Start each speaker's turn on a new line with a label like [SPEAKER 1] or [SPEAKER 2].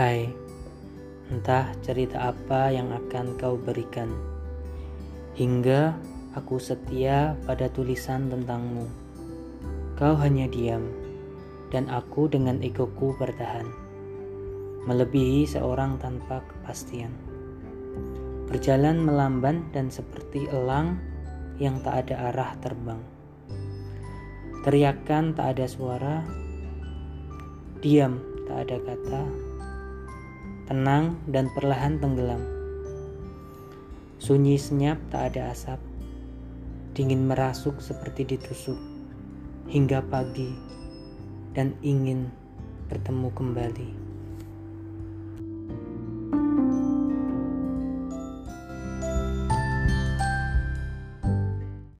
[SPEAKER 1] Hai, entah cerita apa yang akan kau berikan. Hingga aku setia pada tulisan tentangmu. Kau hanya diam, dan aku dengan egoku bertahan. Melebihi seorang tanpa kepastian. Berjalan melamban dan seperti elang yang tak ada arah terbang. Teriakan tak ada suara, diam tak ada kata, tenang dan perlahan tenggelam. Sunyi senyap tak ada asap, dingin merasuk seperti ditusuk, hingga pagi dan ingin bertemu kembali.